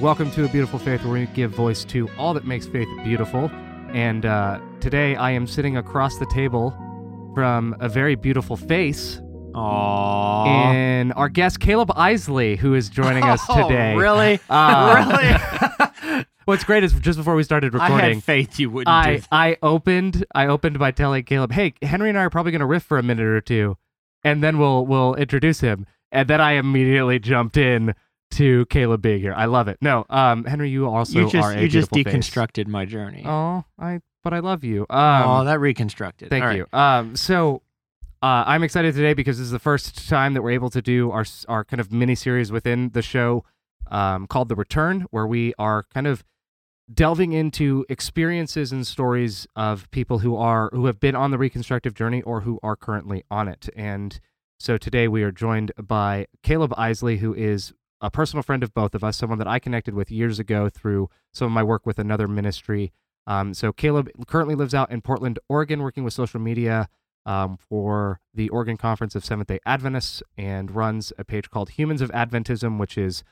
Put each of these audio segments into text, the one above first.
Welcome to A Beautiful Faith, where we give voice to all that makes faith beautiful. And uh, today I am sitting across the table from a very beautiful face Aww. and our guest Kaleb Eisele, who is joining us today. Oh, really? Uh, really? What's great is just before we started I recording, had faith you wouldn't I. I opened I opened by telling Kaleb, "Hey, Henry and I are probably going to riff for a minute or two, and then we'll we'll introduce him." And then I immediately jumped in to Kaleb being here. I love it. No, um, Henry, you also You just are a you just beautiful face. deconstructed my journey. Oh, I but I love you. oh, Um, that reconstructed. thank All right. you. Um, so. Uh, I'm excited today because this is the first time that we're able to do our our kind of mini series within the show um, called The Return, where we are kind of delving into experiences and stories of people who are who have been on the reconstructive journey or who are currently on it. And so today we are joined by Kaleb Eisele, who is a personal friend of both of us, someone that I connected with years ago through some of my work with another ministry. Um, so Kaleb currently lives out in Portland, Oregon, working with social media um, for the Oregon Conference of Seventh Day Adventists, and runs a page called Humans of Adventism, which is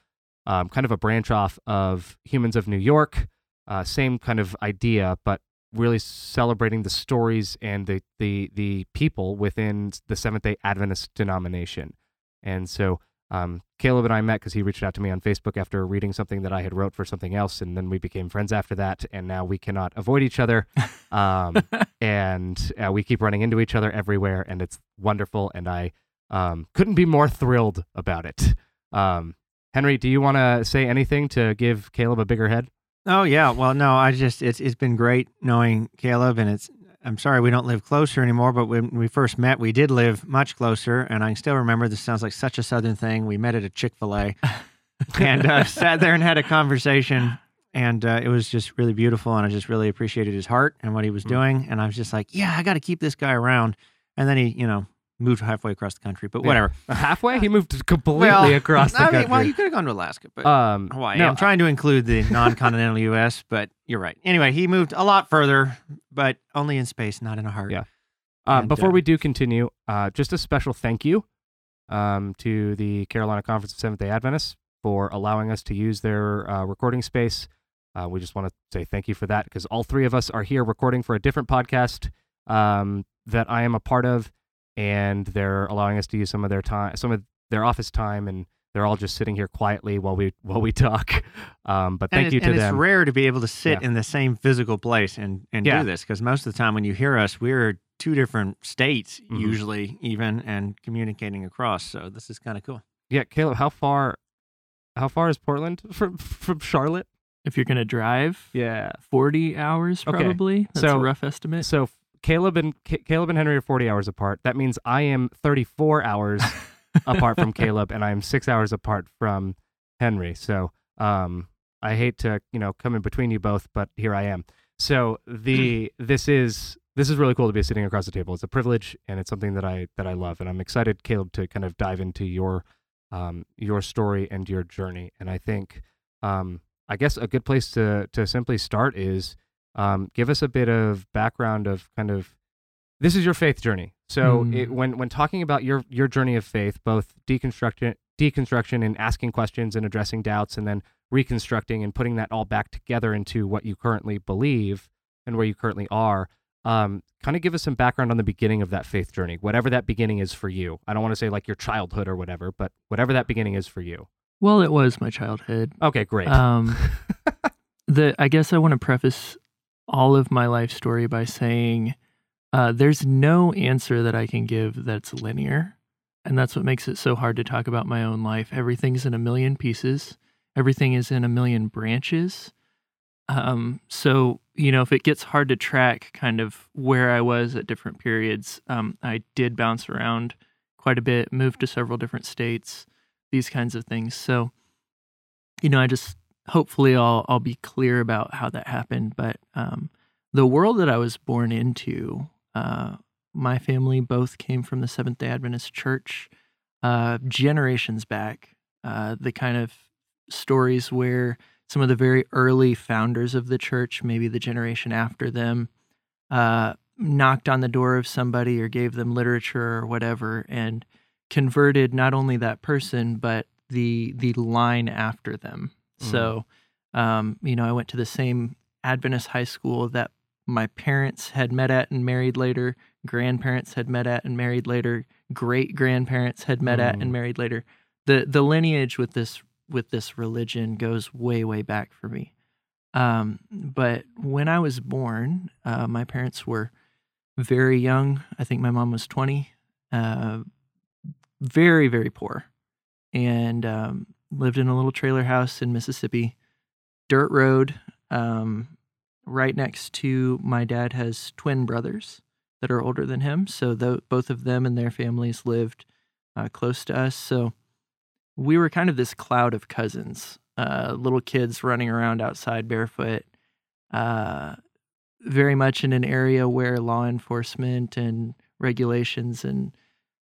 um, kind of a branch off of Humans of New York. Uh, same kind of idea, but really celebrating the stories and the the the people within the Seventh Day Adventist denomination. And so um, Kaleb and I met because he reached out to me on Facebook after reading something that I had wrote for something else, and then we became friends after that. And now we cannot avoid each other, um, and uh, we keep running into each other everywhere, and it's wonderful. And I um, couldn't be more thrilled about it. Um, Henry, do you want to say anything to give Kaleb a bigger head? Oh yeah. Well, no, I just it's it's been great knowing Kaleb, and it's I'm sorry we don't live closer anymore, but when we first met, we did live much closer, and I still remember. This sounds like such a southern thing. We met at a Chick Fil A, and uh, sat there and had a conversation, and uh, it was just really beautiful, and I just really appreciated his heart and what he was Mm. doing, and I was just like, yeah, I got to keep this guy around. And then he, you know, moved halfway across the country, but whatever. Halfway, he moved completely Well, across the I country. mean, well, you could have gone to Alaska, but um, Hawaii. no, I'm trying to include the non-continental U.S., but you're right. Anyway, he moved a lot further, but only in space, not in a heart. Yeah. Um, And, before uh, we do continue, uh, just a special thank you um, to the Carolina Conference of Seventh Day Adventists for allowing us to use their uh, recording space. Uh, we just want to say thank you for that because all three of us are here recording for a different podcast um, that I am a part of, and they're allowing us to use some of their time, some of their office time, and they're all just sitting here quietly while we while we talk. Um, but And, thank it- you to and them. it's rare to be able to sit Yeah. in the same physical place and, and Yeah. do this because most of the time when you hear us, we're two different states, Mhm. usually even, and communicating across. So this is kind of cool. yeah, Kaleb, how far? How far is Portland from from Charlotte? If you're gonna drive, Yeah. 40 hours Okay. probably. That's So- a rough estimate. So Kaleb and Ca- Kaleb and Henry are 40 hours apart. That means I am 34 hours apart from Kaleb, and I am six hours apart from Henry. So um, I hate to you know come in between you both, but here I am. So the this is this is really cool to be sitting across the table. It's a privilege, and it's something that I that I love, and I'm excited, Kaleb, to kind of dive into your um, your story and your journey. And I think um, I guess a good place to to simply start is um, give us a bit of background of kind of this is your faith journey. So Hmm. it, when when talking about your your journey of faith, both deconstruction deconstruction and asking questions and addressing doubts, and then reconstructing and putting that all back together into what you currently believe and where you currently are. Um, kind of give us some background on the beginning of that faith journey, whatever that beginning is for you. I don't want to say like your childhood or whatever, but whatever that beginning is for you. well, it was my childhood. Okay, great. Um, the I guess I want to preface all of my life story by saying uh, there's no answer that I can give that's linear, and that's what makes it so hard to talk about my own life. Everything's in a million pieces. Everything is in a million branches. Um, so you know, if it gets hard to track kind of where I was at different periods, um, I did bounce around quite a bit, moved to several different states, these kinds of things. So, you know, I just hopefully I'll I'll be clear about how that happened. But um, the world that I was born into, uh, my family both came from the Seventh Day Adventist Church, uh, generations back. Uh, the kind of stories where some of the very early founders of the church, maybe the generation after them, uh, knocked on the door of somebody or gave them literature or whatever, and converted not only that person but the the line after them So, um, you know, I went to the same Adventist high school that my parents had met at and married later, grandparents had met at and married later, great grandparents had met at Mm. and married later. The the lineage with this with this religion goes way way back for me. Um, but when I was born, uh, my parents were very young. I think my mom was twenty. Uh, very very poor, and um, lived in a little trailer house in Mississippi, dirt road. Um, right next to my dad has twin brothers that are older than him. So tho- both of them and their families lived uh, close to us. So we were kind of this cloud of cousins, uh, little kids running around outside barefoot, uh, very much in an area where law enforcement and regulations and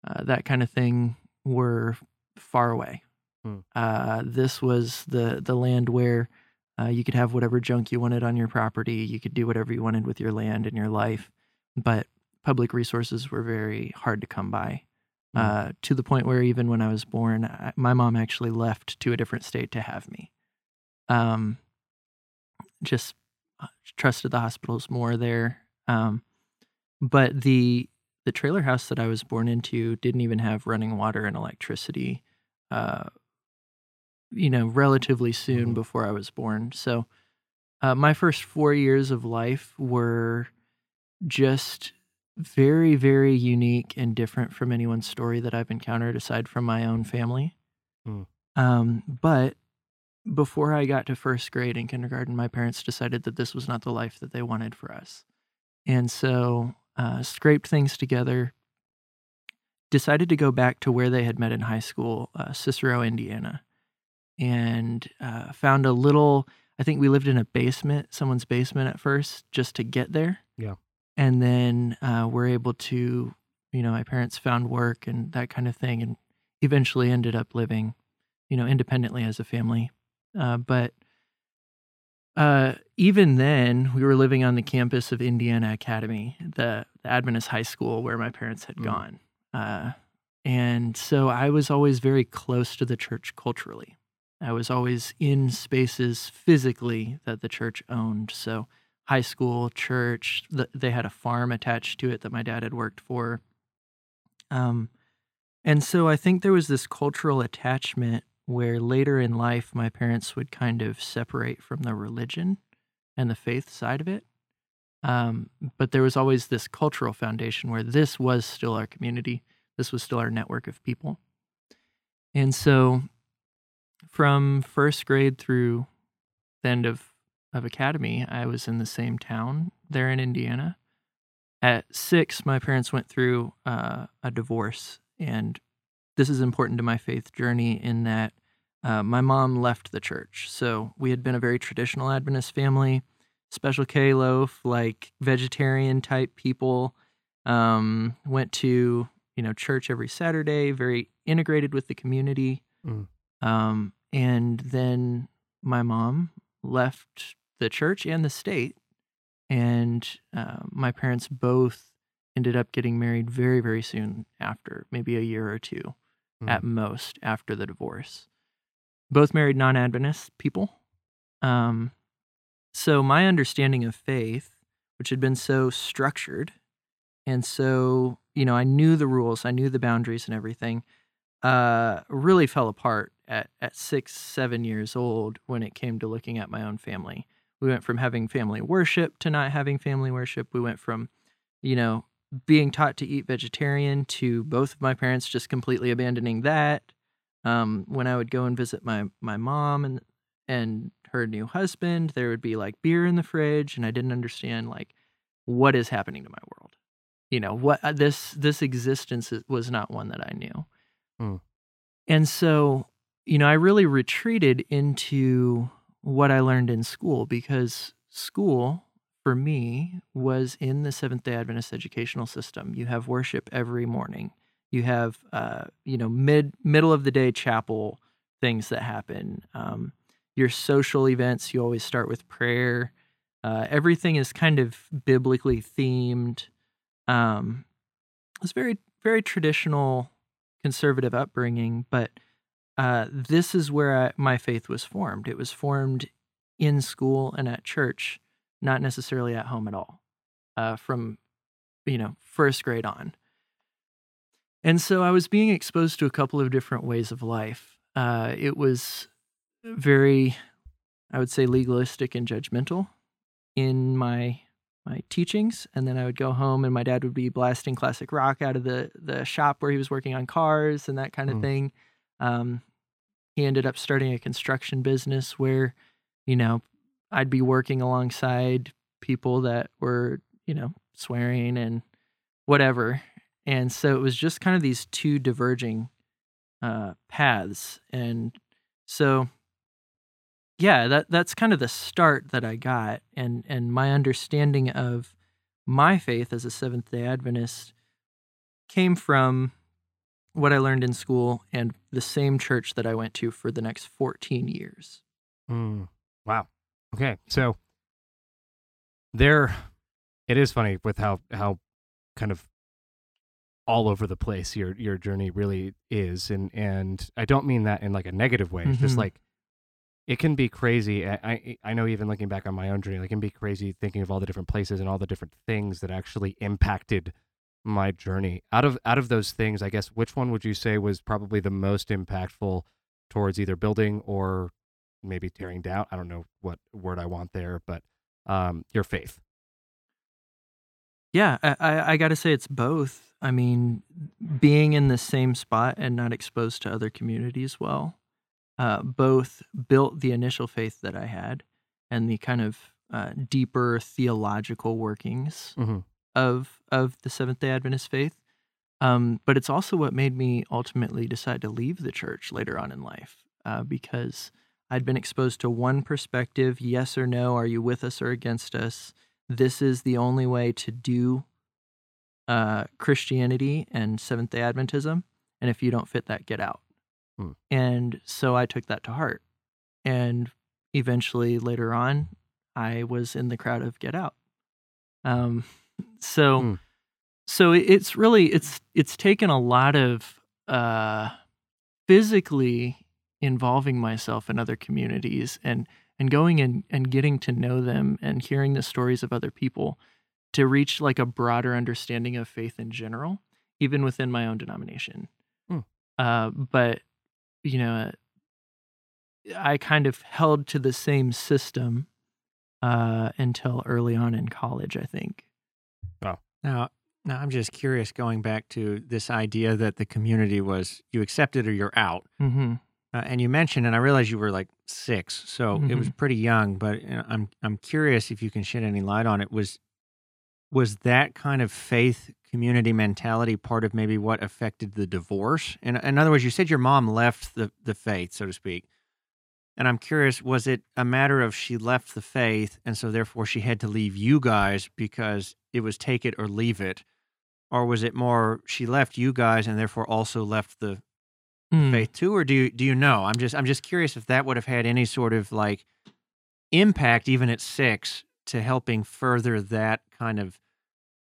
uh, that kind of thing were far away. Hmm. Uh, this was the the land where uh, you could have whatever junk you wanted on your property. You could do whatever you wanted with your land and your life, but public resources were very hard to come by. Mm. Uh, to the point where even when I was born, I, my mom actually left to a different state to have me. Um, just uh, trusted the hospitals more there. Um, but the the trailer house that I was born into didn't even have running water and electricity. Uh, you know, relatively soon Mhm. before I was born. So, uh, my first four years of life were just very, very unique and different from anyone's story that I've encountered aside from my own family. Hmm. Um, but before I got to first grade in kindergarten, my parents decided that this was not the life that they wanted for us. And so, uh, scraped things together, decided to go back to where they had met in high school, uh, Cicero, Indiana, and uh, found a little. I think we lived in a basement, someone's basement at first, just to get there. Yeah. And then uh, we're able to, you know, my parents found work and that kind of thing, and eventually ended up living, you know, independently as a family. Uh, but uh, even then, we were living on the campus of Indiana Academy, the, the Adventist high school where my parents had Mm. gone. Uh, and so I was always very close to the church culturally. I was always in spaces physically that the church owned. So, high school, church, th- they had a farm attached to it that my dad had worked for. Um, and so I think there was this cultural attachment where later in life, my parents would kind of separate from the religion and the faith side of it. Um, but there was always this cultural foundation where this was still our community, this was still our network of people. And so from first grade through the end of, of academy, I was in the same town there in Indiana. At six, my parents went through uh, a divorce. And this is important to my faith journey in that uh, my mom left the church. So we had been a very traditional Adventist family, special K loaf, like vegetarian type people. Um, went to you know church every Saturday, very integrated with the community. Mm. Um, and then my mom left the church and the state, and uh, my parents both ended up getting married very very soon after, maybe a year or two at most after the divorce. Both married non Adventist people. Um, so my understanding of faith, which had been so structured, and so, you know, I knew the rules, I knew the boundaries and everything, uh, really fell apart at, at six, seven years old when it came to looking at my own family. We went from having family worship to not having family worship. We went from, you know, being taught to eat vegetarian to both of my parents just completely abandoning that. Um, when I would go and visit my my mom and and her new husband, there would be like beer in the fridge, and I didn't understand like what is happening to my world. You know what uh, this this existence was not one that I knew, Hmm. and so you know I really retreated into what I learned in school because school for me was in the Seventh Day Adventist educational system. You have worship every morning. You have uh, you know mid middle of the day chapel things that happen. Um, your social events you always start with prayer. Uh, everything is kind of biblically themed. Um, it's very very traditional conservative upbringing, but uh, this is where I, my faith was formed. It was formed in school and at church, not necessarily at home at all, uh, from you know first grade on. And so I was being exposed to a couple of different ways of life. Uh, it was very, I would say, legalistic and judgmental in my my teachings and then i would go home and my dad would be blasting classic rock out of the the shop where he was working on cars and that kind of Mm. thing um, he ended up starting a construction business where you know i'd be working alongside people that were you know swearing and whatever. And so it was just kind of these two diverging uh, paths. And so yeah that that's kind of the start that i got. And and my understanding of my faith as a seventh day adventist came from what i learned in school and the same church that i went to for the next 14 years Mm, wow. Okay. So there it is funny with how how kind of all over the place your your journey really is and and I don't mean that in like a negative way. It's just Mhm. like it can be crazy. I, I I know even looking back on my own journey, like, it can be crazy thinking of all the different places and all the different things that actually impacted my journey. Out of out of those things, I guess which one would you say was probably the most impactful towards either building or maybe tearing down? I don't know what word I want there, but um, your faith. Yeah, I, I, I got to say it's both. I mean, being in the same spot and not exposed to other communities well, uh, both built the initial faith that I had and the kind of uh, deeper theological workings Mm-hmm. Of of the Seventh Day Adventist faith. Um, but it's also what made me ultimately decide to leave the church later on in life uh, because I'd been exposed to one perspective: yes or no, are you with us or against us? This is the only way to do uh, Christianity and Seventh Day Adventism, and if you don't fit that, get out. Hmm. And so I took that to heart, and eventually later on, I was in the crowd of Get Out. Um, so Hmm. so it's really it's it's taken a lot of uh physically involving myself in other communities and and going and and getting to know them and hearing the stories of other people to reach like a broader understanding of faith in general even within my own denomination Hmm. uh but you know i kind of held to the same system uh until early on in college i think Now, now I'm just curious going back to this idea that the community was you accept it or you're out. mm-hmm. Uh, and you mentioned, and I realized you were like six, so it was pretty young. But you know, I'm I'm curious if you can shed any light on it. Was was that kind of faith community mentality part of maybe what affected the divorce? In, in other words, you said your mom left the the faith, so to speak. And I'm curious, was it a matter of she left the faith, and so therefore she had to leave you guys because it was take it or leave it, or was it more she left you guys and therefore also left the Mm. faith too? Or do you do you know? I'm just i'm just curious if that would have had any sort of like impact even at six to helping further that kind of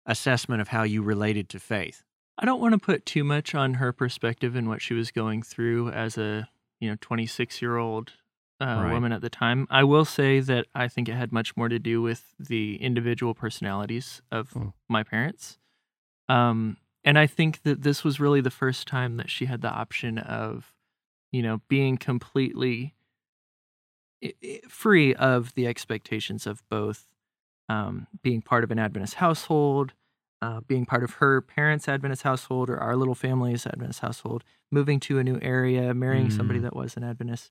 assessment of how you related to faith. I don't want to put too much on her perspective and what she was going through as a you know 26 year old uh, Right. woman at the time. I will say that I think it had much more to do with the individual personalities of Hmm. my parents. Um, and I think that this was really the first time that she had the option of, you know, being completely free of the expectations of both um, being part of an Adventist household, uh, being part of her parents' Adventist household or our little family's Adventist household, moving to a new area, marrying somebody Mm. that was an Adventist.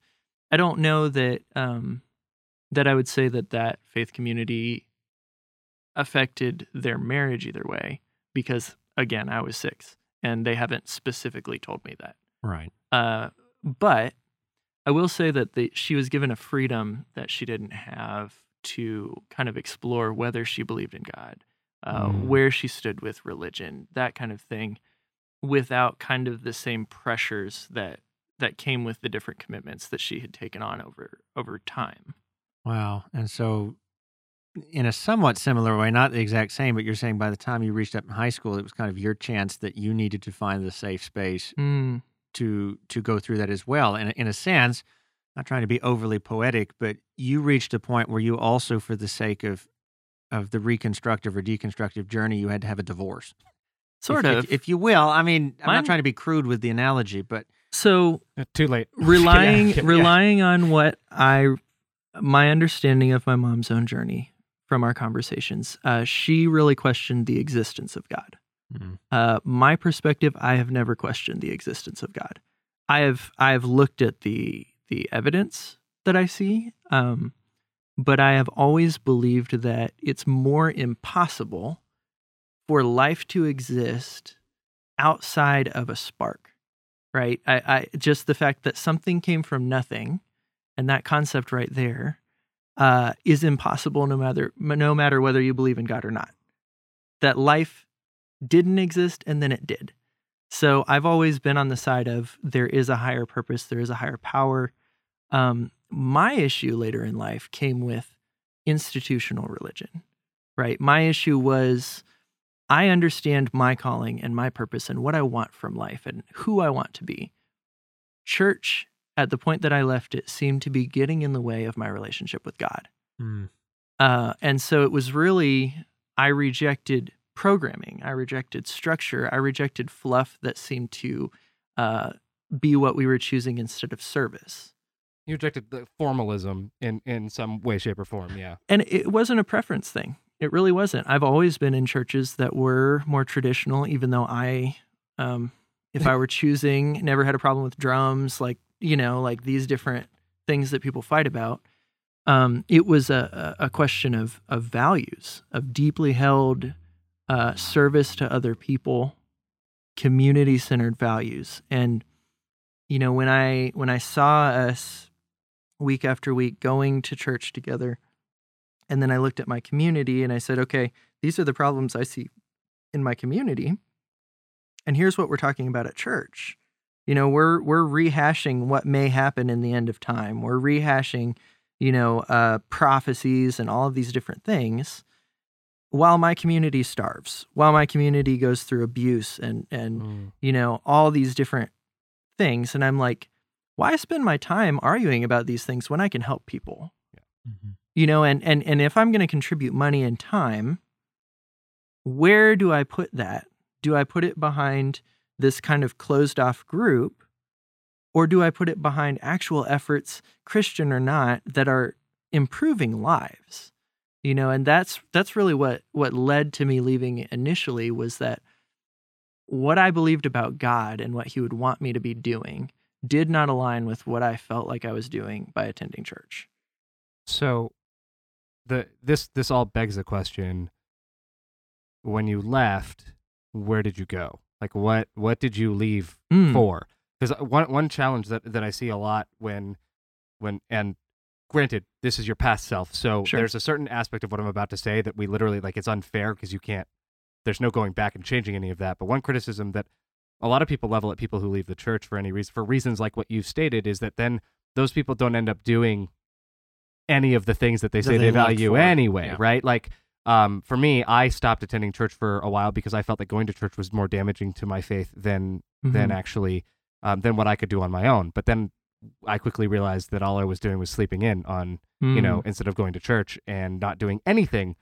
I don't know that um, that I would say that that faith community affected their marriage either way, because again, I was six, and they haven't specifically told me that. right Uh, but I will say that the, she was given a freedom that she didn't have to kind of explore whether she believed in God, uh, Mm. where she stood with religion, that kind of thing, without kind of the same pressures that that came with the different commitments that she had taken on over over time. wow and so in a somewhat similar way not the exact same but you're saying by the time you reached up in high school it was kind of your chance that you needed to find the safe space Mm, to to go through that as well. And in a sense, not trying to be overly poetic, but you reached a point where you also, for the sake of of the reconstructive or deconstructive journey, you had to have a divorce. Sort if, of. If, if you will. I mean, I'm Mine- not trying to be crude with the analogy, but so Uh, Too late. relying Yeah, yeah. relying on what I my understanding of my mom's own journey from our conversations, uh, she really questioned the existence of God. Mhm. Uh, my perspective, I have never questioned the existence of God. I have I have looked at the the evidence that I see, um, but I have always believed that it's more impossible for life to exist outside of a spark right? I, I just the fact that something came from nothing, and that concept right there uh, is impossible no matter no matter whether you believe in God or not. That life didn't exist and then it did. So I've always been on the side of there is a higher purpose, there is a higher power. Um, my issue later in life came with institutional religion, right? My issue was I understand my calling and my purpose and what I want from life and who I want to be. Church, at the point that I left it, seemed to be getting in the way of my relationship with God. Mm. Uh, and so it was really, I rejected programming, I rejected structure, I rejected fluff that seemed to uh, be what we were choosing instead of service. You rejected the formalism in in some way, shape, or form. Yeah. And it wasn't a preference thing. It really wasn't. I've always been in churches that were more traditional, even though I, um, if I were choosing, never had a problem with drums, like, you know, like these different things that people fight about. Um, it was a, a question of, of values, of deeply held uh, service to other people, community centered values. And, you know, when I when I saw us week after week going to church together, and then I looked at my community and I said, okay, these are the problems I see in my community. And here's what we're talking about at church. You know, we're we're rehashing what may happen in the end of time. We're rehashing, you know, uh, prophecies and all of these different things, while my community starves, while my community goes through abuse and and Mm. you know all these different things. And I'm like, why spend my time arguing about these things when I can help people? Mhm. You know and and and if i'm going to contribute money and time where do i put that? Do i put it behind this kind of closed off group or do i put it behind actual efforts christian or not that are improving lives? You know and that's that's really what what led to me leaving initially was that what i believed about god and what he would want me to be doing did not align with what i felt like i was doing by attending church. So, the this this all begs the question: When you left, where did you go? Like, what what did you leave Mm. for? Because one one challenge that that I see a lot when when and granted, this is your past self, so Sure. there's a certain aspect of what I'm about to say that we literally like it's unfair because you can't. There's no going back and changing any of that. But one criticism that a lot of people level at people who leave the church for any reason for reasons like what you've stated is that then those people don't end up doing any of the things that they say they they value anyway, Yeah. right? Like um, for me, I stopped attending church for a while because I felt that going to church was more damaging to my faith than than Mhm. actually um, than what I could do on my own. But then I quickly realized that all I was doing was sleeping in on you know Mm. instead of going to church and not doing anything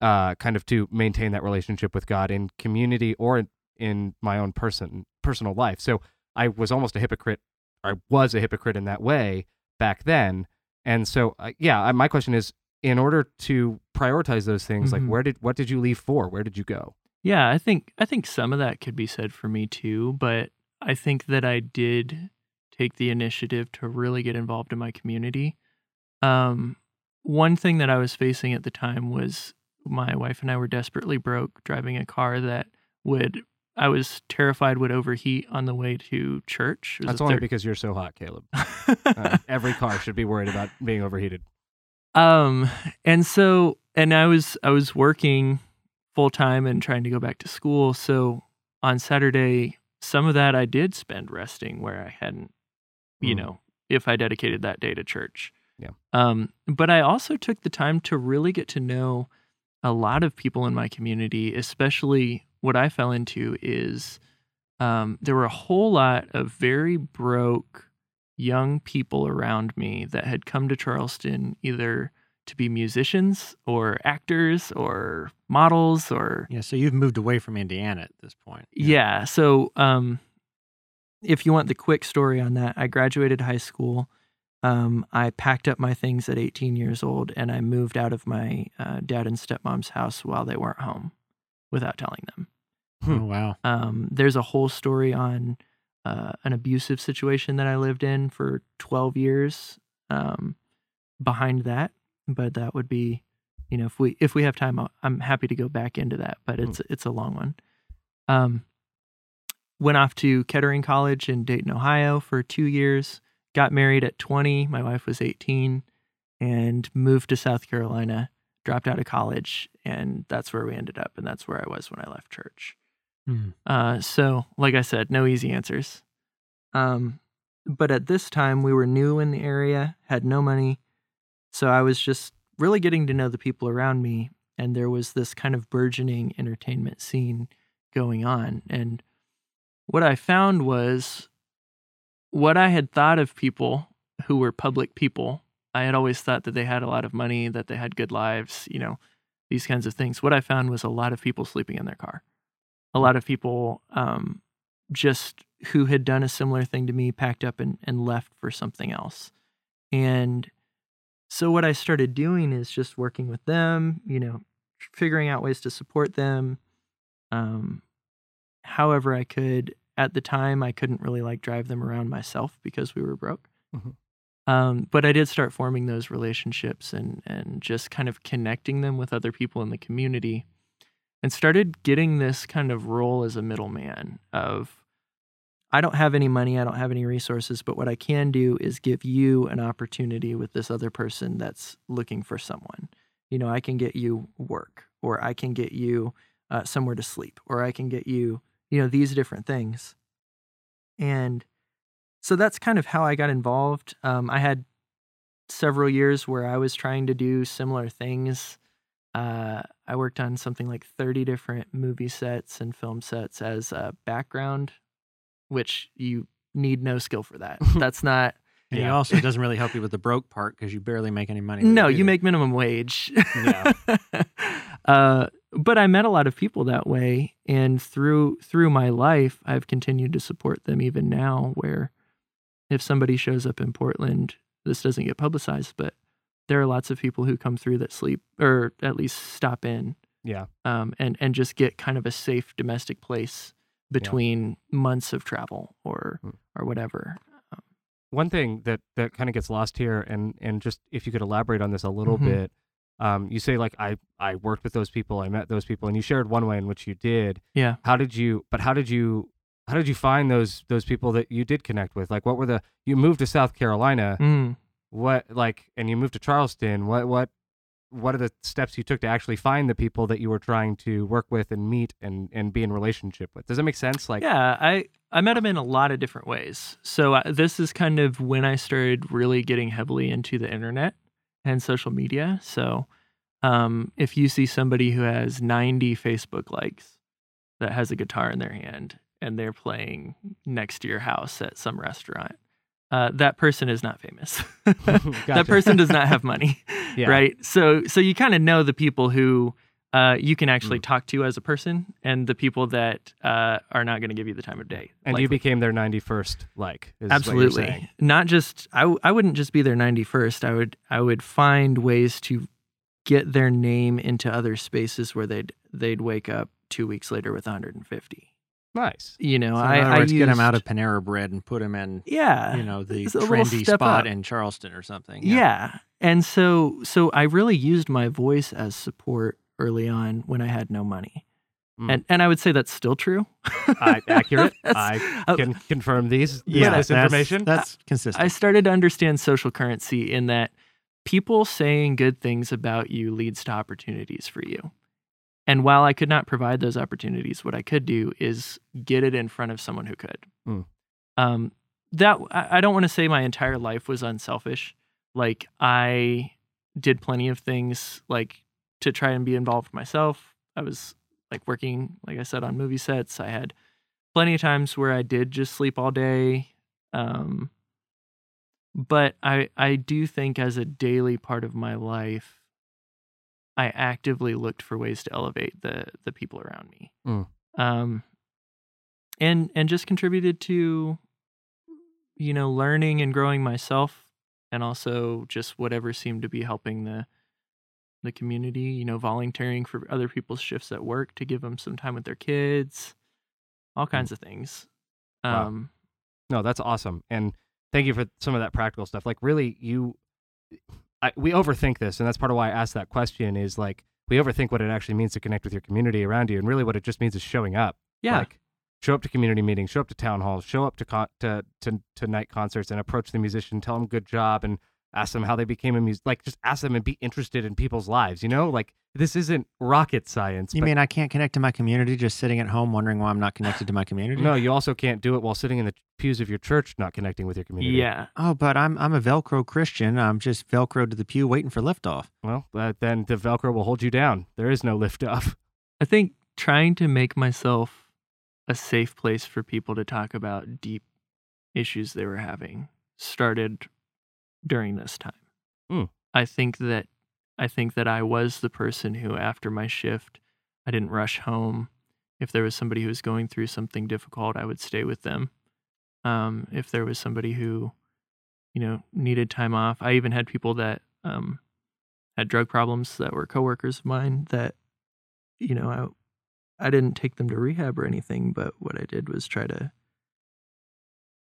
uh, kind of to maintain that relationship with God in community or in, in my own person personal life. So I was almost a hypocrite. I was a hypocrite in that way back then. And so uh, yeah, I- my question is in order to prioritize those things Mhm. like where did what did you leave for? Where did you go? Yeah, I think I think some of that could be said for me too, but I think that I did take the initiative to really get involved in my community. Um, one thing that I was facing at the time was my wife and I were desperately broke driving a car that would I was terrified would overheat on the way to church. That's only because you're so hot, Kaleb. Uh, every car should be worried about being overheated. Um, and so, and I was I was working full time and trying to go back to school. So on Saturday, some of that I did spend resting where I hadn't, you Mm. know, if I dedicated that day to church. Yeah. Um, but I also took the time to really get to know a lot of people in my community, especially what I fell into is um, there were a whole lot of very broke young people around me that had come to Charleston either to be musicians or actors or models or Yeah, so you've moved away from Indiana at this point. yeah. So, um, if you want the quick story on that, I graduated high school. Um, I packed up my things at 18 years old and I moved out of my uh, dad and stepmom's house while they weren't home without telling them. Oh, wow. Um, there's a whole story on uh, an abusive situation that I lived in for 12 years um, behind that, but that would be, you know, if we if we have time, I'll, I'm happy to go back into that, but it's it's a long one. Um, went off to Kettering College in Dayton, Ohio for two years. Got married at 20. My wife was 18, and moved to South Carolina. Dropped out of college, and that's where we ended up, and that's where I was when I left church. Hmm. Uh, so, like I said, no easy answers. Um, but at this time, we were new in the area, had no money. So I was just really getting to know the people around me. And there was this kind of burgeoning entertainment scene going on. And what I found was what I had thought of people who were public people. I had always thought that they had a lot of money, that they had good lives, you know, these kinds of things. What I found was a lot of people sleeping in their car a lot of people um, just who had done a similar thing to me packed up and, and left for something else. And so what I started doing is just working with them, you know, figuring out ways to support them. Um, however I could. At the time, I couldn't really like drive them around myself because we were broke. Mhm. Um, but I did start forming those relationships and and just kind of connecting them with other people in the community and started getting this kind of role as a middleman of I don't have any money, I don't have any resources, but what I can do is give you an opportunity with this other person that's looking for someone. You know, I can get you work, or I can get you uh, somewhere to sleep, or I can get you, you know, these different things. And so that's kind of how I got involved. Um, I had several years where I was trying to do similar things. Uh, I worked on something like 30 different movie sets and film sets as a background, which you need no skill for that. That's not, And Yeah. also doesn't really help you with the broke part because you barely make any money. no, you make minimum wage. Yeah. uh, but I met a lot of people that way. And through, through my life, I've continued to support them even now, where if somebody shows up in Portland, this doesn't get publicized, but there are lots of people who come through that sleep or at least stop in Yeah. um, and and just get kind of a safe domestic place between months of travel or Hmm. or whatever. One thing that that kind of gets lost here, and and just if you could elaborate on this a little Mhm. bit, um, you say like I I worked with those people, I met those people, and you shared one way in which you did. Yeah. How did you? But how did you? How did you find those those people that you did connect with? Like, what were the? You moved to South Carolina. Mm. What like, and you moved to Charleston. What what? What are the steps you took to actually find the people that you were trying to work with and meet and and be in relationship with? Does that make sense? Like, yeah, I I met him in a lot of different ways. So uh, this is kind of when I started really getting heavily into the internet and social media. So um, if you see somebody who has 90 Facebook likes that has a guitar in their hand and they're playing next to your house at some restaurant, uh, that person is not famous. Gotcha. That person does not have money, Yeah. right? So so you kind of know the people who uh, you can Mm. actually talk to as a person, and the people that uh, are not going to give you the time of day. and you became their ninety first like. is what you're absolutely not just I, w- I wouldn't just be their 91st i would i would find ways to get their name into other spaces where they'd they'd wake up two weeks later with 150 Nice. you know So i I words, get him out of Panera Bread and put him in, yeah you know, the it's a little trendy spot up. in Charleston or something. yeah. and so so i really used my voice as support early on when i had no money Mm. and and i would say that's still true I, accurate. I uh, can confirm these. yeah. this that's- information. That's consistent. I started to understand social currency in that people saying good things about you leads to opportunities for you. And while I could not provide those opportunities, what I could do is get it in front of someone who could. Hmm. Um, that I I don't want to say my entire life was unselfish. Like I did plenty of things like to try and be involved myself. I was like working, like I said, on movie sets. I had plenty of times where I did just sleep all day. Um, but I I do think as a daily part of my life, I actively looked for ways to elevate the the people around me. Mm. Um, and and just contributed to, you know, learning and growing myself, and also just whatever seemed to be helping the the community. You know, volunteering for other people's shifts at work to give them some time with their kids, all kinds of things. Wow. Um, No, that's awesome. And thank you for some of that practical stuff. Like really you I, we overthink this and that's part of why I asked that question is like we overthink what it actually means to connect with your community around you and really what it just means is showing up. yeah, Like show up to community meetings, show up to town halls, show up to con- to, to to night concerts and approach the musician, tell them good job and ask them how they became a music like just ask them and be interested in people's lives, you know? Like this isn't rocket science. You but mean I can't connect to my community just sitting at home wondering why I'm not connected to my community? no, you also can't do it while sitting in the pews of your church not connecting with your community. yeah. Oh, but I'm I'm a Velcro Christian. I'm just Velcro to the pew waiting for liftoff. Well, uh, then the Velcro will hold you down. There is no liftoff. I think trying to make myself a safe place for people to talk about deep issues they were having started during this time. Hmm. I think that I think that I was the person who after my shift I didn't rush home. If there was somebody who was going through something difficult, I would stay with them. Um, if there was somebody who, you know, needed time off, I even had people that um, had drug problems that were coworkers of mine that, you know, I I didn't take them to rehab or anything, but what I did was try to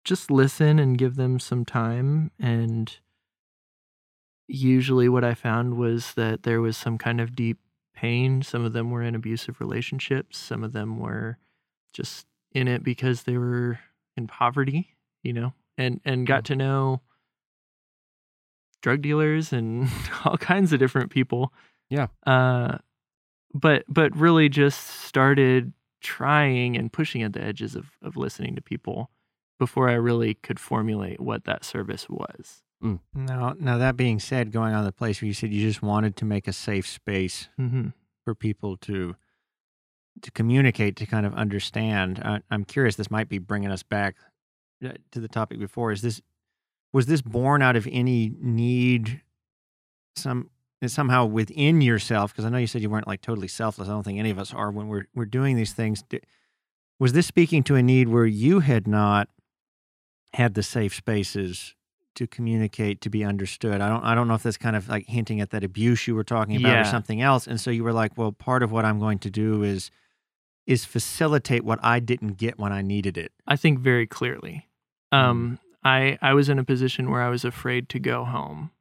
just listen and give them some time. And usually, what I found was that there was some kind of deep pain. Some of them were in abusive relationships, some of them were just in it because they were in poverty, you know, and, and got to know drug dealers and all kinds of different people. Yeah. Uh, but but really just started trying and pushing at the edges of of listening to people before I really could formulate what that service was. Now, now that being said, going on the place where you said you just wanted to make a safe space Mm-hmm. for people to to communicate, to kind of understand. I, I'm curious. This might be bringing us back uh, to the topic before. Is this was this born out of any need, some somehow within yourself? Because I know you said you weren't like totally selfless. I don't think any of us are when we're we're doing these things. Was this speaking to a need where you had not had the safe spaces to communicate to be understood. I don't I don't know if that's kind of like hinting at that abuse you were talking about Yeah. or something else. And so you were like, well, part of what I'm going to do is is facilitate what I didn't get when I needed it. I think very clearly. Um, I I was in a position where I was afraid to go home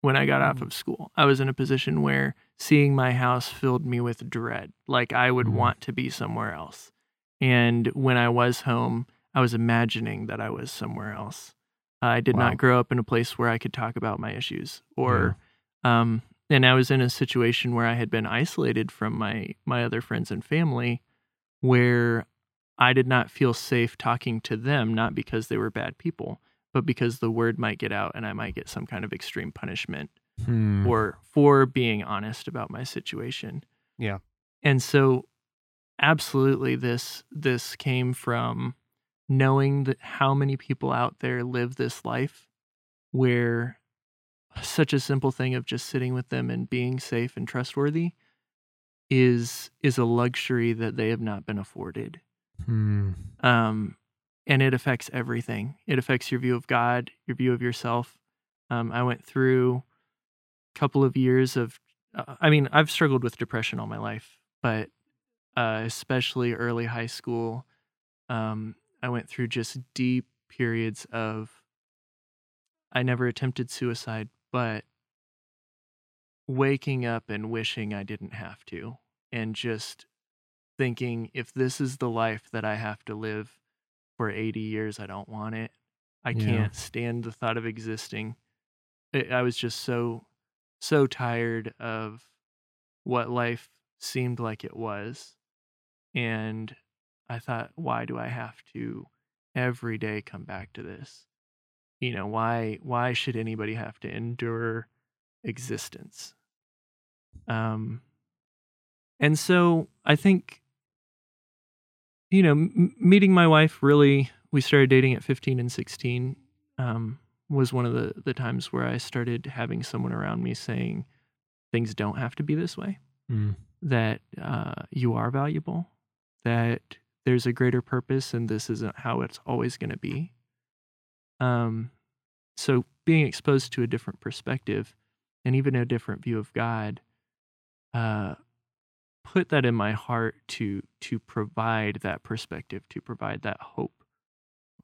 when I got off Mm. of school. I was in a position where seeing my house filled me with dread, like I would Mhm. want to be somewhere else. And when I was home, I was imagining that I was somewhere else. I did Wow. not grow up in a place where I could talk about my issues or um and I was in a situation where I had been isolated from my my other friends and family where I did not feel safe talking to them, not because they were bad people, but because the word might get out and I might get some kind of extreme punishment Hmm. or for being honest about my situation. Yeah. And so absolutely this this came from knowing that how many people out there live this life where such a simple thing of just sitting with them and being safe and trustworthy is is a luxury that they have not been afforded Hmm. um, and it affects everything. It affects your view of God, your view of yourself. Um, I went through a couple of years of, uh, I mean, I've struggled with depression all my life, but uh, especially early high school, um, I went through just deep periods of. I never attempted suicide, but waking up and wishing I didn't have to, and just thinking if this is the life that I have to live for 80 years, I don't want it. I Yeah. can't stand the thought of existing. I I was just so, so tired of what life seemed like it was. And I thought, why do I have to every day come back to this? You know, why why should anybody have to endure existence? Um and so I think you know, m- meeting my wife really, we started dating at 15 and 16. Um, was one of the the times where I started having someone around me saying things don't have to be this way. Mm. That uh, you are valuable. That there's a greater purpose, and this isn't how it's always going to be. Um, so being exposed to a different perspective and even a different view of God, uh, put that in my heart to to provide that perspective, to provide that hope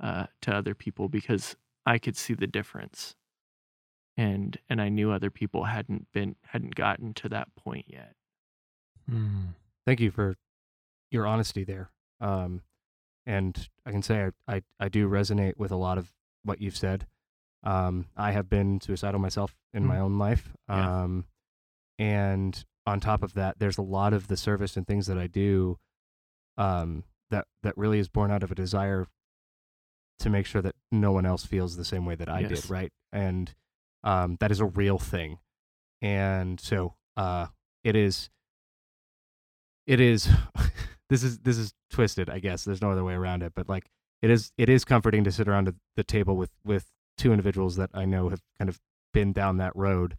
uh, to other people because I could see the difference, and and I knew other people hadn't been hadn't gotten to that point yet. Mm. Thank you for your honesty there. Um, and I can say I, I, I do resonate with a lot of what you've said. Um, I have been suicidal myself in my Mm. own life. Yeah. Um, and on top of that, there's a lot of the service and things that I do um, that, that really is born out of a desire to make sure that no one else feels the same way that I Yes. did, right? And um, that is a real thing. And so uh, it is it is this is this is twisted i guess there's no other way around it but like it is it is comforting to sit around the- the table with with two individuals that i know have kind of been down that road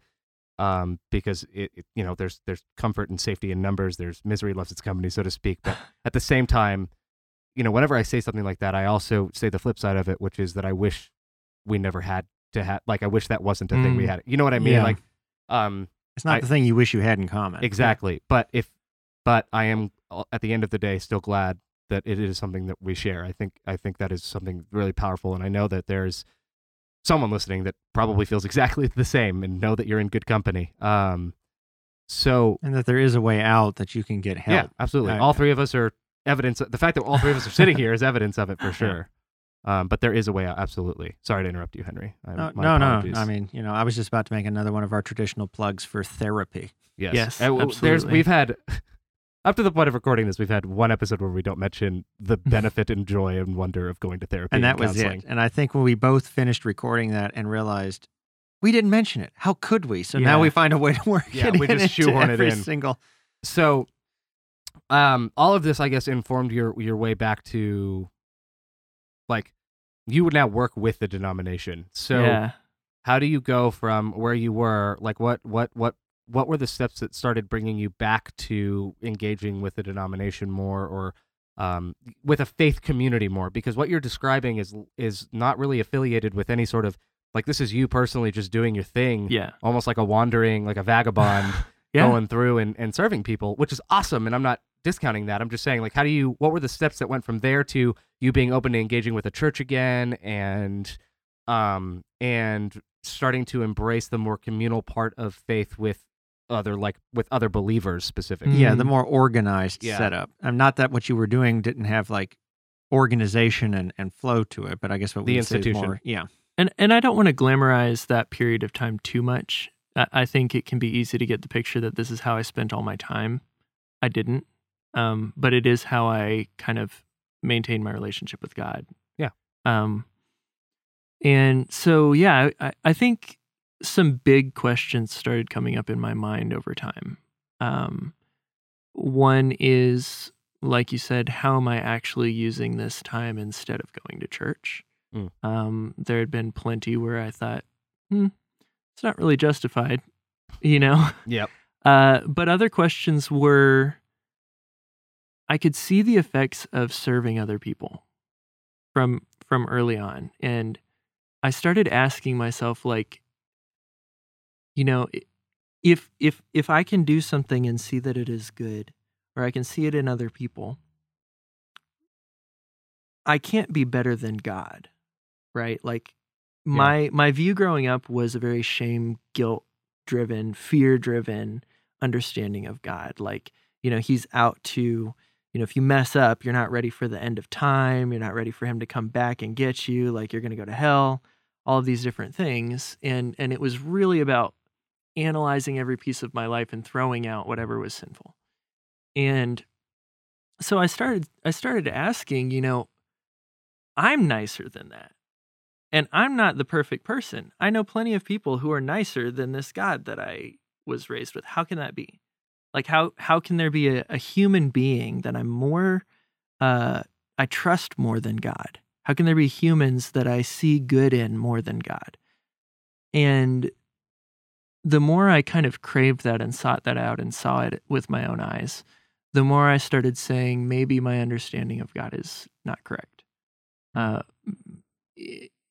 um because it, it you know there's there's comfort and safety in numbers there's misery loves its company so to speak but at the same time you know whenever i say something like that i also say the flip side of it which is that i wish we never had to have like i wish that wasn't a thing we Mm. had you know what i mean Yeah. like um It's not I- the thing you wish you had in common. Exactly. But if, but I am at the end of the day still glad that it is something that we share. I think I think that is something really powerful, and I know that there's someone listening that probably feels exactly the same, and know that you're in good company. Um, so And that there is a way out that you can get help. yeah, absolutely. All three of us are evidence. The fact that all three of us are sitting here is evidence of it for sure. Um, but there is a way out. Absolutely. Sorry to interrupt you, Henry. I, No, my no, no. I mean, you know, I was just about to make another one of our traditional plugs for therapy. Yes. Yes, Uh, w- There's absolutely. we've had up to the point of recording this, we've had one episode where we don't mention the benefit and joy and wonder of going to therapy And and that was counseling. it. And I think when we both finished recording that and realized we didn't mention it, how could we? So Yeah. now we find a way to work it in. Yeah, it we just shoehorn it in. single. So, um, all of this, I guess, informed your your way back to, like, you would now work with the denomination. So, yeah. how do you go from where you were? Like, what what what what were the steps that started bringing you back to engaging with the denomination more, or um, with a faith community more? Because what you're describing is is not really affiliated with any sort of like this is you personally just doing your thing, Yeah. almost like a wandering, like a vagabond Yeah. going through and, and serving people, which is awesome. And I'm not discounting that. I'm just saying, like, how do you, what were the steps that went from there to you being open to engaging with a church again and, um, and starting to embrace the more communal part of faith with other, like, with other believers specifically? Yeah, the Mm. more organized Yeah. setup. I'm not that what you were doing didn't have like organization and, and flow to it, but I guess what The we would say is institution. more, yeah. And and I don't want to glamorize that period of time too much. I, I think it can be easy to get the picture that this is how I spent all my time. I didn't, um, but it is how I kind of maintain my relationship with God. Yeah. Um, and so yeah, I, I think some big questions started coming up in my mind over time. Um, one is like you said, how am I actually using this time instead of going to church? Mm. Um, there had been plenty where I thought, hmm, it's not really justified, you know? Yep. Uh, but other questions were I could see the effects of serving other people from from early on. And I started asking myself, like, you know, if if if I can do something and see that it is good, or I can see it in other people, I can't be better than God, right? Like my my view growing up was a very shame, guilt driven, fear driven understanding of God. Like, you know, he's out to, you know, if you mess up, you're not ready for the end of time, you're not ready for him to come back and get you, like you're going to go to hell, all of these different things. And and it was really about analyzing every piece of my life and throwing out whatever was sinful. And so I started I started asking, you know, I'm nicer than that. And I'm not the perfect person. I know plenty of people who are nicer than this God that I was raised with. How can that be? Like how how can there be a, a human being that I'm more uh I trust more than God? How can there be humans that I see good in more than God? And the more I kind of craved that and sought that out and saw it with my own eyes, the more I started saying maybe my understanding of God is not correct. Uh,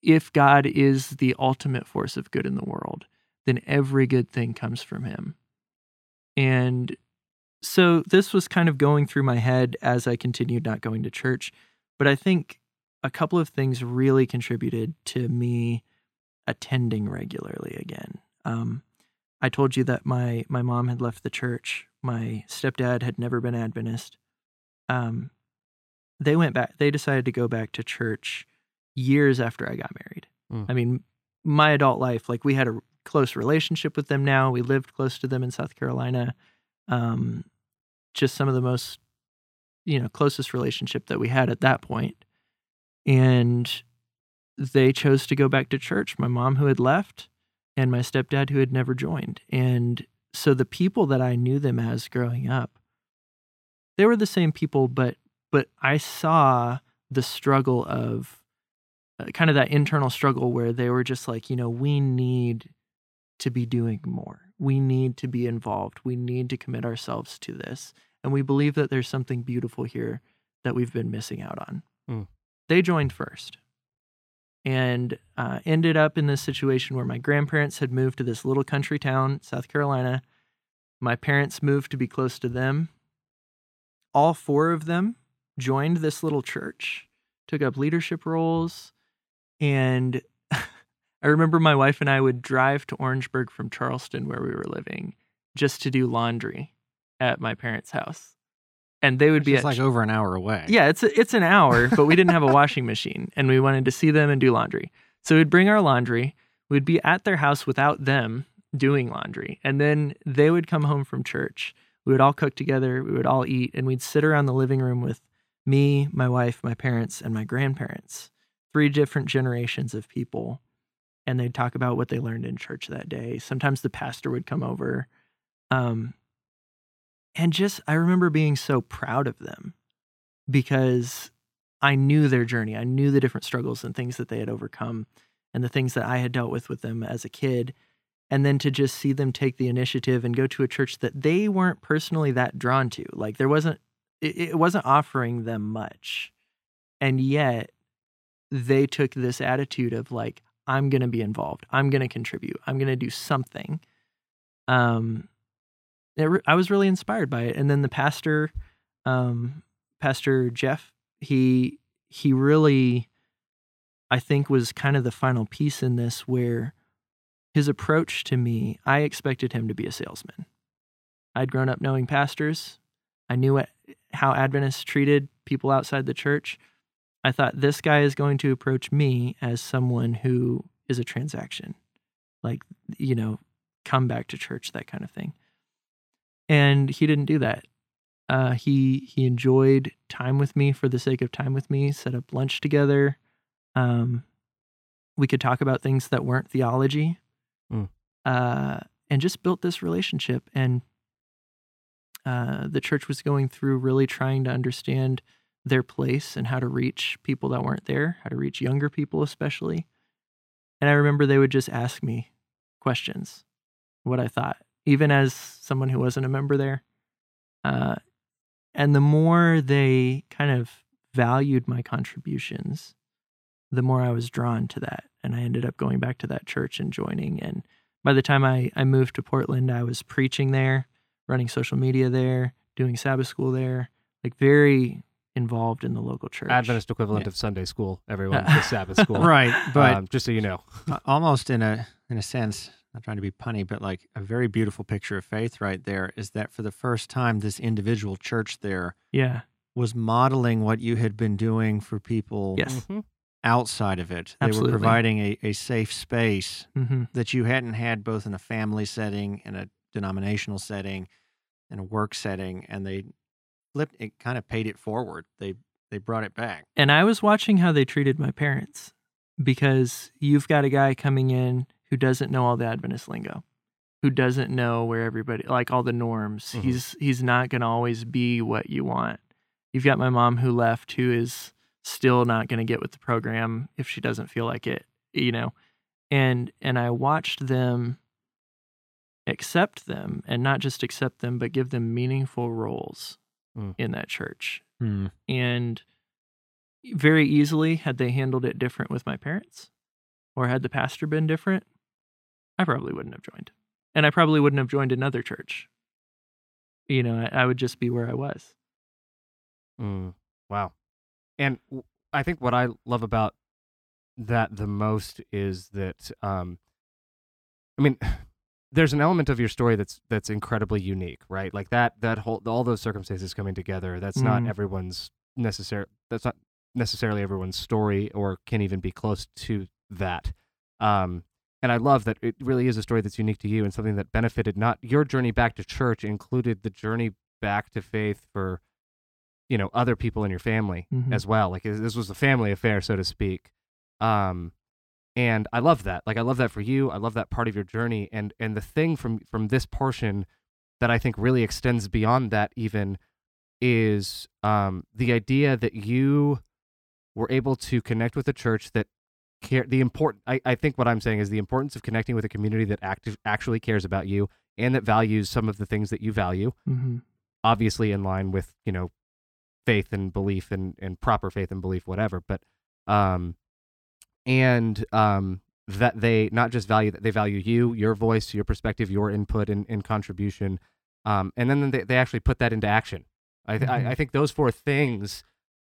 if God is the ultimate force of good in the world, then every good thing comes from Him. And so this was kind of going through my head as I continued not going to church. But I think a couple of things really contributed to me attending regularly again. Um, I told you that my my mom had left the church. My stepdad had never been Adventist. Um, they went back. They decided to go back to church years after I got married. Mm. I mean, my adult life, like we had a close relationship with them. Now we lived close to them in South Carolina. Um, just some of the most, you know, closest relationship that we had at that point. And they chose to go back to church. My mom, who had left, and my stepdad who had never joined. And so the people that I knew them as growing up, they were the same people, but but I saw the struggle of uh, kind of that internal struggle where they were just like, you know, we need to be doing more. We need to be involved. We need to commit ourselves to this. And we believe that there's something beautiful here that we've been missing out on. Mm. They joined first and uh, ended up in this situation where my grandparents had moved to this little country town, South Carolina. My parents moved to be close to them. All four of them joined this little church, took up leadership roles, and I remember my wife and I would drive to Orangeburg from Charleston, where we were living, just to do laundry at my parents' house and they would be at like over an hour away. yeah, it's a, it's an hour, but we didn't have a washing machine, and we wanted to see them and do laundry. So we'd bring our laundry. We'd be at their house without them doing laundry, and then they would come home from church. We would all cook together. We would all eat, and we'd sit around the living room with me, my wife, my parents, and my grandparents. Three different generations of people, and they'd talk about what they learned in church that day. Sometimes the pastor would come over. Um, and just, I remember being so proud of them because I knew their journey. I knew the different struggles and things that they had overcome and the things that I had dealt with with them as a kid. And then to just see them take the initiative and go to a church that they weren't personally that drawn to. Like there wasn't, it, wasn't offering them much. And yet they took this attitude of like, I'm going to be involved. I'm going to contribute. I'm going to do something. Um, re- I was really inspired by it. And then the pastor, um, Pastor Jeff, he he really, I think, was kind of the final piece in this, where his approach to me, I expected him to be a salesman. I'd grown up knowing pastors. I knew how Adventists treated people outside the church. I thought this guy is going to approach me as someone who is a transaction, like you know, come back to church, that kind of thing and he didn't do that. Uh, he he enjoyed time with me for the sake of time with me. Set up lunch together. Um, we could talk about things that weren't theology, Mm. uh, and just built this relationship. And uh, the church was going through really trying to understand their place and how to reach people that weren't there, how to reach younger people especially. And I remember they would just ask me questions, what I thought, even as someone who wasn't a member there. Uh, and the more they kind of valued my contributions, the more I was drawn to that. And I ended up going back to that church and joining. And by the time I, I moved to Portland, I was preaching there, running social media there, doing Sabbath school there, like very involved in the local church. Adventist equivalent Yeah. of Sunday school. Everyone, the Sabbath school. Right, but um, just so you know. almost in a in a sense, not trying to be punny, but like a very beautiful picture of faith right there is that for the first time, this individual church there Yeah. was modeling what you had been doing for people Yes. Mhm. outside of it. They were providing a, a safe space hmm that you hadn't had both in a family setting, in a denominational setting, in a work setting, and they flipped it kind of paid it forward. They they brought it back. And I was watching how they treated my parents because you've got a guy coming in who doesn't know all the Adventist lingo, who doesn't know where everybody like all the norms. Mhm. He's he's not going to always be what you want. you've got my mom who left, who is still not going to get with the program if she doesn't feel like it, you know, and and I watched them accept them and not just accept them, but give them meaningful roles Mm. in that church. Hmm. And very easily, had they handled it different with my parents or had the pastor been different, I probably wouldn't have joined. And I probably wouldn't have joined another church. You know, I, I would just be where I was. Mm, wow. And w- I think what I love about that the most is that um I mean there's an element of your story that's that's incredibly unique, right? Like that that whole all those circumstances coming together, that's not Mhm. everyone's necessary that's not necessarily everyone's story or can even be close to that. Um and I love that it really is a story that's unique to you and something that benefited not your journey back to church included the journey back to faith for you know other people in your family Mhm. as well. Like this was a family affair so to speak. Um and i love that. Like i love that for you. I love that part of your journey. And and the thing from from this portion that i think really extends beyond that even is um the idea that you were able to connect with a church that care the important I, I think what i'm saying is the importance of connecting with a community that active, actually cares about you and that values some of the things that you value Mm-hmm. obviously in line with you know faith and belief and, and proper faith and belief whatever but um and um that they not just value that they value you your voice your perspective your input and, and contribution um and then they, they actually put that into action I, th- Mhm. I i think those four things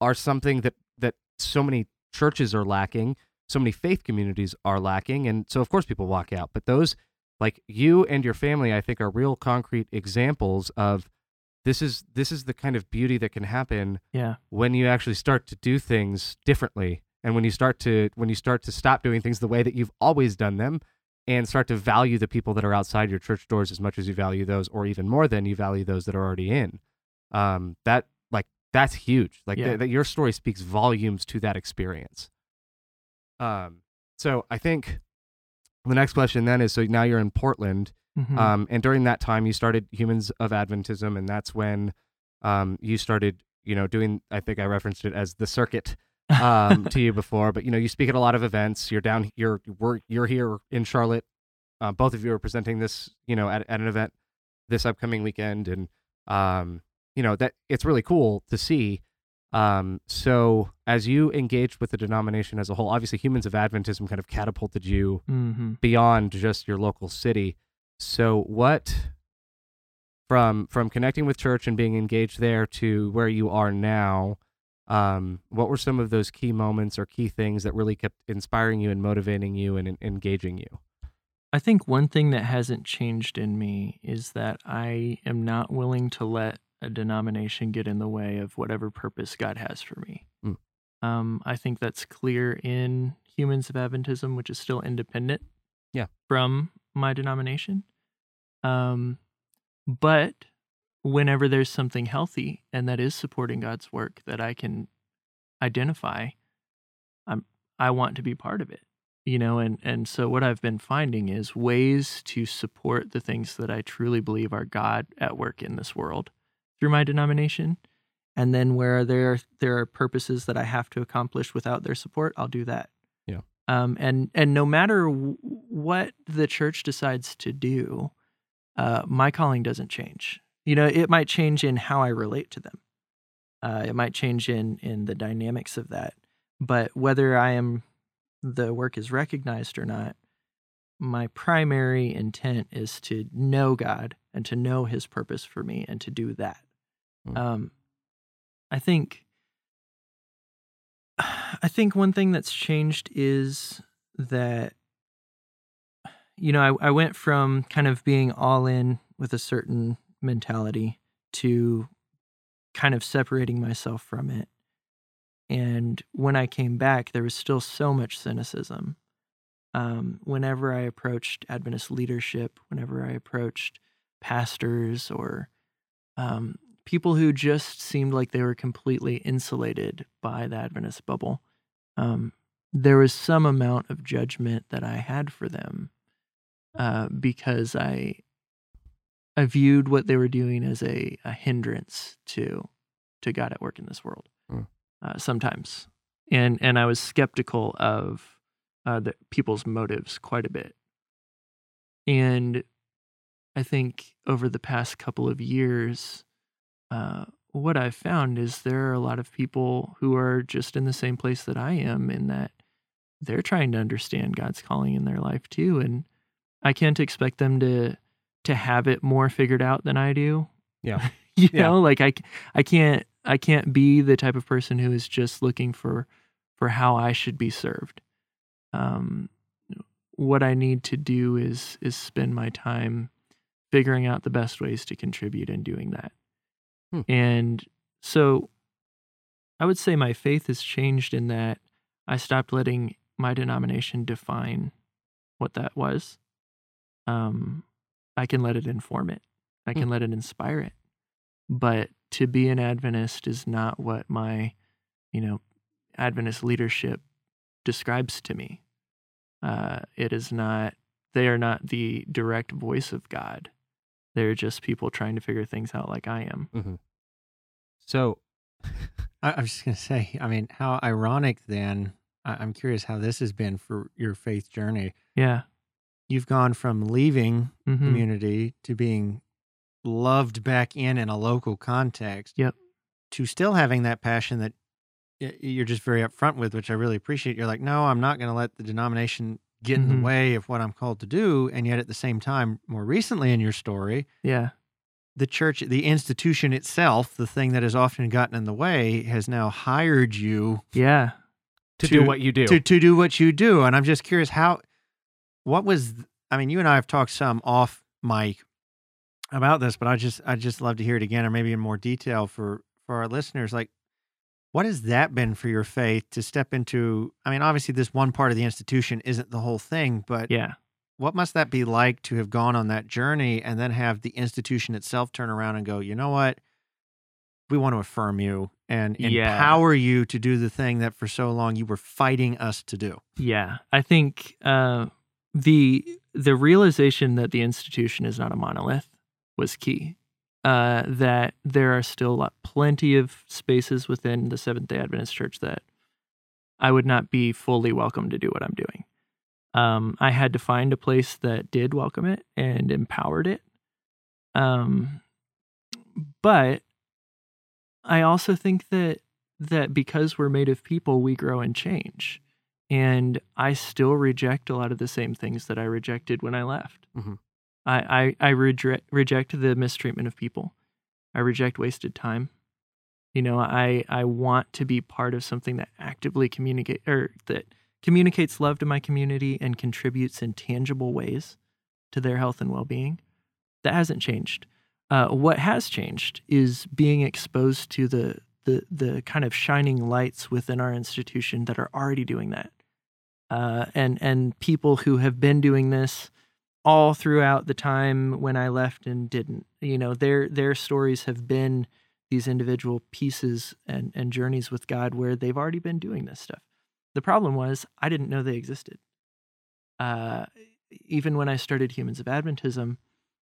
are something that that so many churches are lacking so many faith communities are lacking and so of course people walk out but those like you and your family i think are real concrete examples of this is this is the kind of beauty that can happen Yeah. when you actually start to do things differently and when you start to when you start to stop doing things the way that you've always done them and start to value the people that are outside your church doors as much as you value those or even more than you value those that are already in um that like that's huge like Yeah. th- that your story speaks volumes to that experience um so i think the next question then is so now you're in portland Mhm. um, and during that time, you started Humans of Adventism, and that's when um, you started, you know, doing. I think I referenced it as the circuit um, to you before, but you know, you speak at a lot of events. You're down. You're we're, you're here in Charlotte. Uh, both of you are presenting this, you know, at, at an event this upcoming weekend, and um, you know that it's really cool to see. Um, so as you engaged with the denomination as a whole, obviously Humans of Adventism kind of catapulted you Mhm. beyond just your local city. So what from from connecting with church and being engaged there to where you are now, um, what were some of those key moments or key things that really kept inspiring you and motivating you and, en- engaging you? I think one thing that hasn't changed in me is that I am not willing to let a denomination get in the way of whatever purpose God has for me. Mm. Um, I think that's clear in Humans of Adventism, which is still independent Yeah. from my denomination. Um, but whenever there's something healthy and that is supporting God's work that I can identify, I'm I want to be part of it you know and and so what i've been finding is ways to support the things that i truly believe are god at work in this world through my denomination. And then where there there are purposes that i have to accomplish without their support i'll do that. Yeah. um and and no matter w- what the church decides to do uh my calling doesn't change. You know it might change in how i relate to them. Uh it might change in in the dynamics of that. But whether i am the work is recognized or not, my primary intent is to know God and to know His purpose for me and to do that. Mm. Um, I think, I think one thing that's changed is that, you know, I, I went from kind of being all in with a certain mentality to kind of separating myself from it and when I came back, there was still so much cynicism. Um, whenever I approached Adventist leadership, whenever I approached pastors or um, people who just seemed like they were completely insulated by the Adventist bubble, um, there was some amount of judgment that I had for them uh, because I I viewed what they were doing as a, a hindrance to to God at work in this world. Mm. Uh, sometimes, and and I was skeptical of uh, the people's motives quite a bit, and I think over the past couple of years, uh, what I've found is there are a lot of people who are just in the same place that I am, in that they're trying to understand God's calling in their life too, and I can't expect them to to have it more figured out than I do. Yeah. you Yeah. know, like I I can't I can't be the type of person who is just looking for for how I should be served. Um, what I need to do is is spend my time figuring out the best ways to contribute and doing that. Hmm. And so I would say my faith has changed in that I stopped letting my denomination define what that was. Um, I can let it inform it. I Hmm. can let it inspire it. But to be an Adventist is not what my, you know, Adventist leadership describes to me. Uh, it is not, they are not the direct voice of God. They're just people trying to figure things out like I am. So, I, was just going to say, I mean, how ironic then. I, I'm curious how this has been for your faith journey. Yeah. You've gone from leaving Mhm. community to being loved back in in a local context. Yep. To still having that passion that you're just very upfront with, which I really appreciate. You're like, no, I'm not going to let the denomination get in Mhm. the way of what I'm called to do. And yet at the same time, more recently in your story, Yeah. the church, the institution itself, the thing that has often gotten in the way, has now hired you Yeah. to, To- do what you do. to to do what you do. And I'm just curious how what was I mean, you and I have talked some off mic about this, but I just I just love to hear it again or maybe in more detail for for our listeners. Like what has that been for your faith to step into? I mean, obviously this one part of the institution isn't the whole thing, but Yeah. what must that be like to have gone on that journey and then have the institution itself turn around and go, you know what? We want to affirm you and Yeah. empower you to do the thing that for so long you were fighting us to do. Yeah, I think uh, the the realization that the institution is not a monolith was key. Uh, that there are still plenty of spaces within the Seventh Day Adventist Church that I would not be fully welcome to do what I'm doing. Um, I had to find a place that did welcome it and empowered it. Um, but I also think that that because we're made of people, we grow and change and I still reject a lot of the same things that I rejected when I left. Mhm. I I, I reject reject the mistreatment of people. I reject wasted time. You know, I I want to be part of something that actively communicate or that communicates love to my community and contributes in tangible ways to their health and well-being. That hasn't changed. Uh, what has changed is being exposed to the the the kind of shining lights within our institution that are already doing that, uh, and and people who have been doing this all throughout the time when I left and didn't. You know, their their stories have been these individual pieces and and journeys with God where they've already been doing this stuff. The problem was I didn't know they existed. Uh, even when I started Humans of Adventism,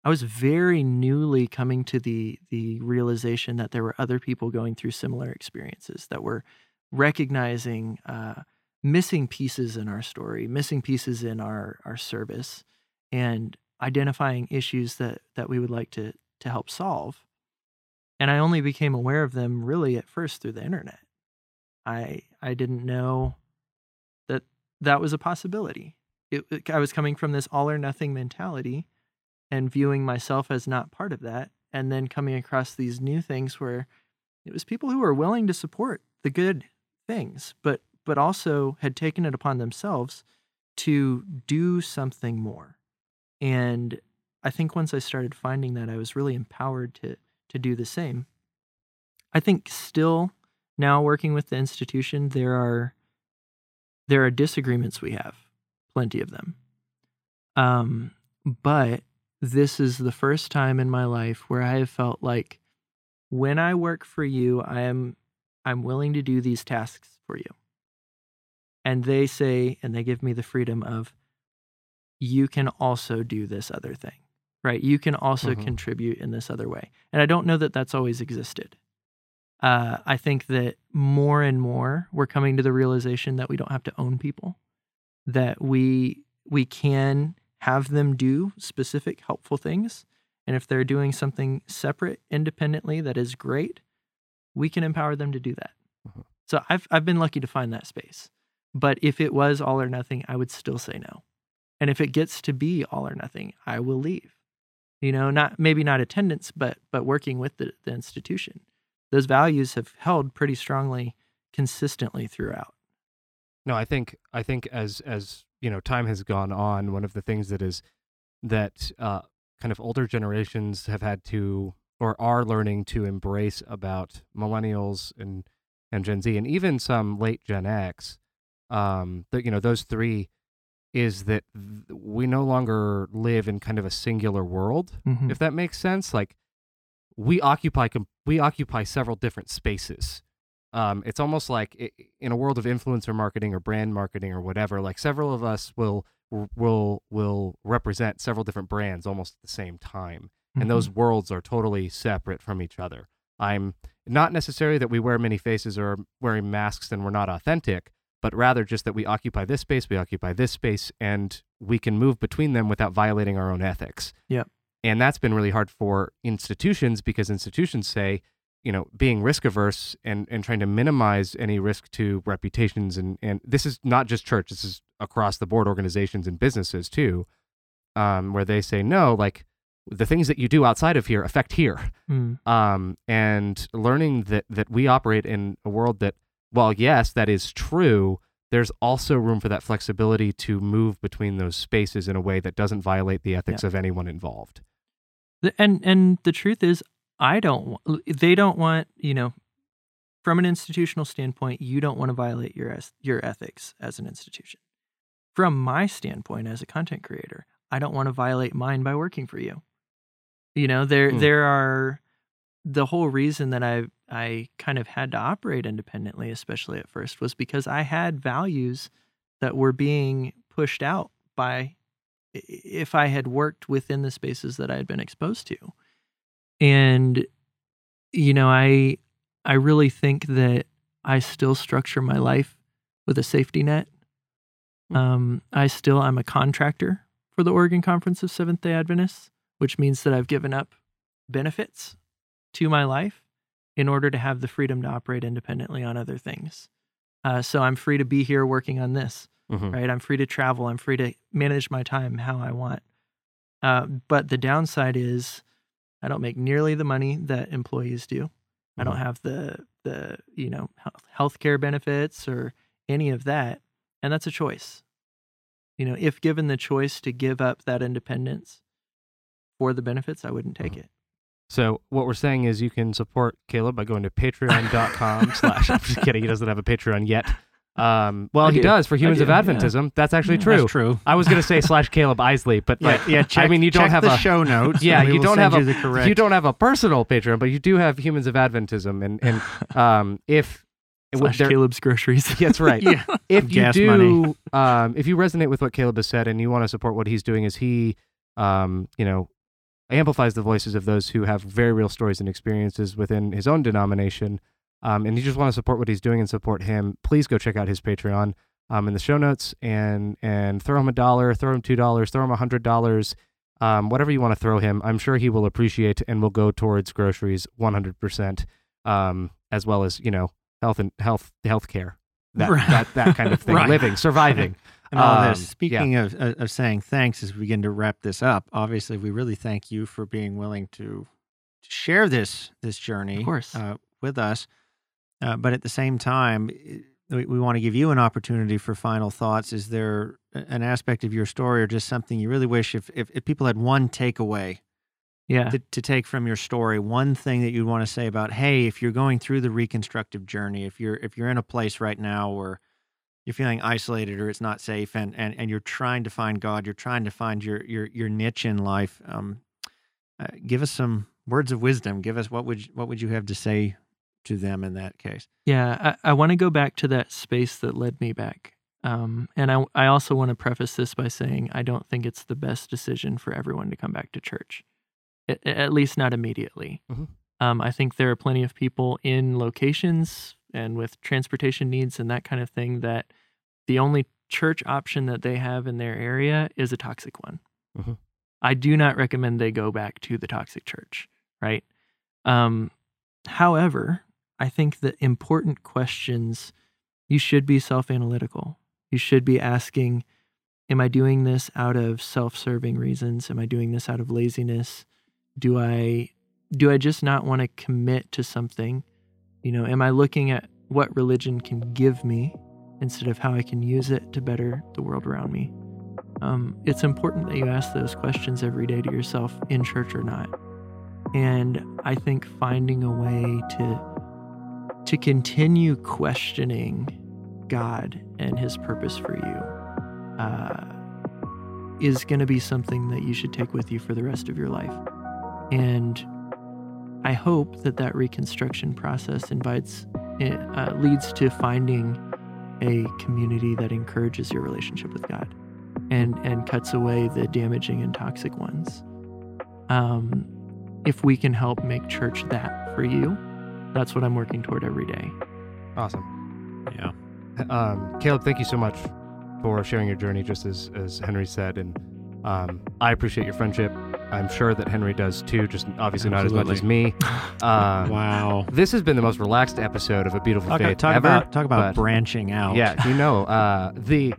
I was very newly coming to the the realization that there were other people going through similar experiences that were recognizing uh, missing pieces in our story, missing pieces in our our service, and identifying issues that that we would like to to help solve. And I only became aware of them really at first through the internet. I I didn't know that that was a possibility. It, it- I was coming from this all or nothing mentality and viewing myself as not part of that and then coming across these new things where it was people who were willing to support the good things but but also had taken it upon themselves to do something more and i think once i started finding that i was really empowered to to do the same i think still now working with the institution there are there are disagreements we have plenty of them um but this is the first time in my life where I have felt like when I work for you, I am I'm willing to do these tasks for you. And they say and they give me the freedom of you can also do this other thing. Right? You can also Mhm. contribute in this other way. And I don't know that that's always existed. Uh, I think that more and more we're coming to the realization that we don't have to own people, that we we can have them do specific helpful things, and if they're doing something separate independently that is great, we can empower them to do that. Mhm. So I've I've been lucky to find that space. But if it was all or nothing, I would still say no. And if it gets to be all or nothing, I will leave. You know, not maybe not attendance, but but working with the, the institution. Those values have held pretty strongly consistently throughout. No, I think I think as as you know time has gone on, one of the things that is that uh, kind of older generations have had to or are learning to embrace about millennials and and Gen Z and even some late Gen X, um, that you know those three is that th- we no longer live in kind of a singular world, Mhm. if that makes sense. Like we occupy com- we occupy several different spaces. Um, it's almost like i- in a world of influencer marketing or brand marketing or whatever, like several of us will will will represent several different brands almost at the same time, and those worlds are totally separate from each other. I'm not necessarily that we wear many faces or wearing masks and we're not authentic, but rather just that we occupy this space, we occupy this space, and we can move between them without violating our own ethics. Yep. And that's been really hard for institutions because institutions say, you know, being risk averse and, and trying to minimize any risk to reputations and, and this is not just church, this is across the board organizations and businesses too, um, where they say, no, like the things that you do outside of here affect here Mm. um, and learning that that we operate in a world that, well, yes, that is true. There's also room for that flexibility to move between those spaces in a way that doesn't violate the ethics of anyone involved. And and the truth is i don't they don't want you know from an institutional standpoint you don't want to violate your your ethics as an institution from my standpoint as a content creator i don't want to violate mine by working for you you know there Hmm. there are the whole reason that i i kind of had to operate independently especially at first was because i had values that were being pushed out by if I had worked within the spaces that I had been exposed to. And you know, I I really think that I still structure my life with a safety net. Hmm. Um, I still I'm a contractor for the Oregon Conference of Seventh Day Adventists, which means that I've given up benefits to my life in order to have the freedom to operate independently on other things. Uh, so I'm free to be here working on this Mhm. right? I'm free to travel. I'm free to manage my time how I want. Uh, but the downside is, I don't make nearly the money that employees do. I don't Mhm. have the the you know health care benefits or any of that, and that's a choice. You know, if given the choice to give up that independence for the benefits, I wouldn't take Mhm. it. So what we're saying is you can support Kaleb by going to patreon.com slash I'm just kidding, he doesn't have a Patreon yet. Um, well I he do. does for Humans of yeah. Adventism. That's actually Yeah. true. That's true. I was gonna say slash Kaleb Eisele, but Yeah, like yeah. Check, mean, you don't have the a- show notes. Yeah, you don't have you a- correct. you don't have a personal Patreon, but you do have Humans of Adventism, and and um, if Slash there- Kaleb's groceries. that's right. Yeah. If you Gas do, money. um, if you resonate with what Kaleb has said and you want to support what he's doing, is he, um, you know, amplifies the voices of those who have very real stories and experiences within his own denomination, um, and you just want to support what he's doing and support him, please go check out his Patreon um, in the show notes and and throw him a dollar, throw him two dollars, throw him a hundred dollars. Um, whatever you want to throw him, I'm sure he will appreciate and will go towards groceries 100%, um, as well as you know health and health health care, that, Right. that that kind of thing, Right. living, surviving. and all Um, this. Speaking of, of of saying thanks, as we begin to wrap this up, obviously we really thank you for being willing to, to share this this journey, Of course. uh, with us. Uh, but at the same time, we, we want to give you an opportunity for final thoughts. Is there an aspect of your story, or just something you really wish if if, if people had one takeaway yeah. to, to take from your story one thing that you'd want to say about hey if you're going through the reconstructive journey if you're if you're in a place right now where you're feeling isolated or it's not safe and and, and you're trying to find god you're trying to find your your your niche in life um, uh, give us some words of wisdom give us what would you- what would you have to say to them in that case Yeah, I, I want to go back to that space that led me back. Um, and I, I also want to preface this by saying I don't think it's the best decision for everyone to come back to church, at, least not immediately. Mhm. Um, I think there are plenty of people in locations and with transportation needs and that kind of thing that the only church option that they have in their area is a toxic one. Mhm. I do not recommend they go back to the toxic church, right? Um, however, I think the important questions you should be self analytical. You should be asking, Am I doing this out of self serving reasons? Am I doing this out of laziness? Do I do I just not want to commit to something? You know, am I looking at what religion can give me instead of how I can use it to better the world around me? Um, it's important that you ask those questions every day to yourself, in church or not. And I think finding a way to to continue questioning God and His purpose for you uh, is going to be something that you should take with you for the rest of your life. And I hope that that reconstruction process invites, uh, leads to finding a community that encourages your relationship with God and, and cuts away the damaging and toxic ones. Um, if we can help make church that for you, that's what I'm working toward every day. Awesome. Yeah. Um, Kaleb, thank you so much for sharing your journey, just as, as Henry said. And um, I appreciate your friendship. I'm sure that Henry does too, just obviously not as much as me. Uh, Wow. This has been the most relaxed episode of A Beautiful Talk, Faith talk ever. about talk about but- branching out. Yeah, you know, uh, the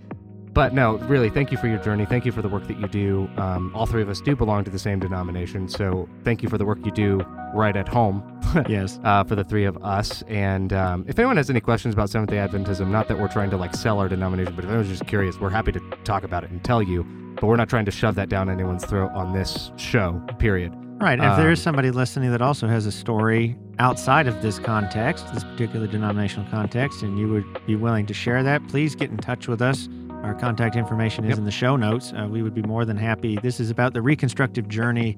but no, really, thank you for your journey. Thank you for the work that you do. Um, all three of us do belong to the same denomination, so thank you for the work you do right at home yes. uh, for the three of us. And um, if anyone has any questions about Seventh Day Adventism, not that we're trying to like sell our denomination, but if anyone's just curious, we're happy to talk about it and tell you. But we're not trying to shove that down anyone's throat on this show. Period. Right. If there is Um, somebody listening that also has a story outside of this context, this particular denominational context, and you would be willing to share that, please get in touch with us. Our contact information is Yep. in the show notes. Uh, we would be more than happy. This is about the reconstructive journey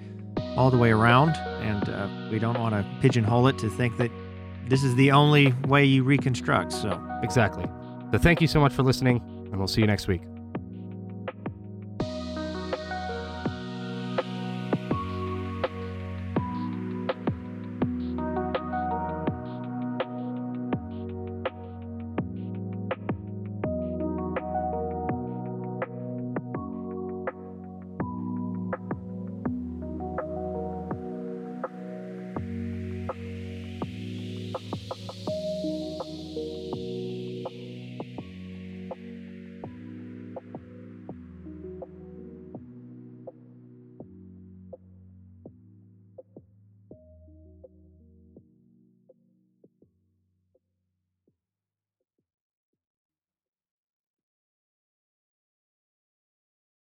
all the way around, and uh, we don't want to pigeonhole it to think that this is the only way you reconstruct. So, Exactly. So thank you so much for listening, and we'll see you next week.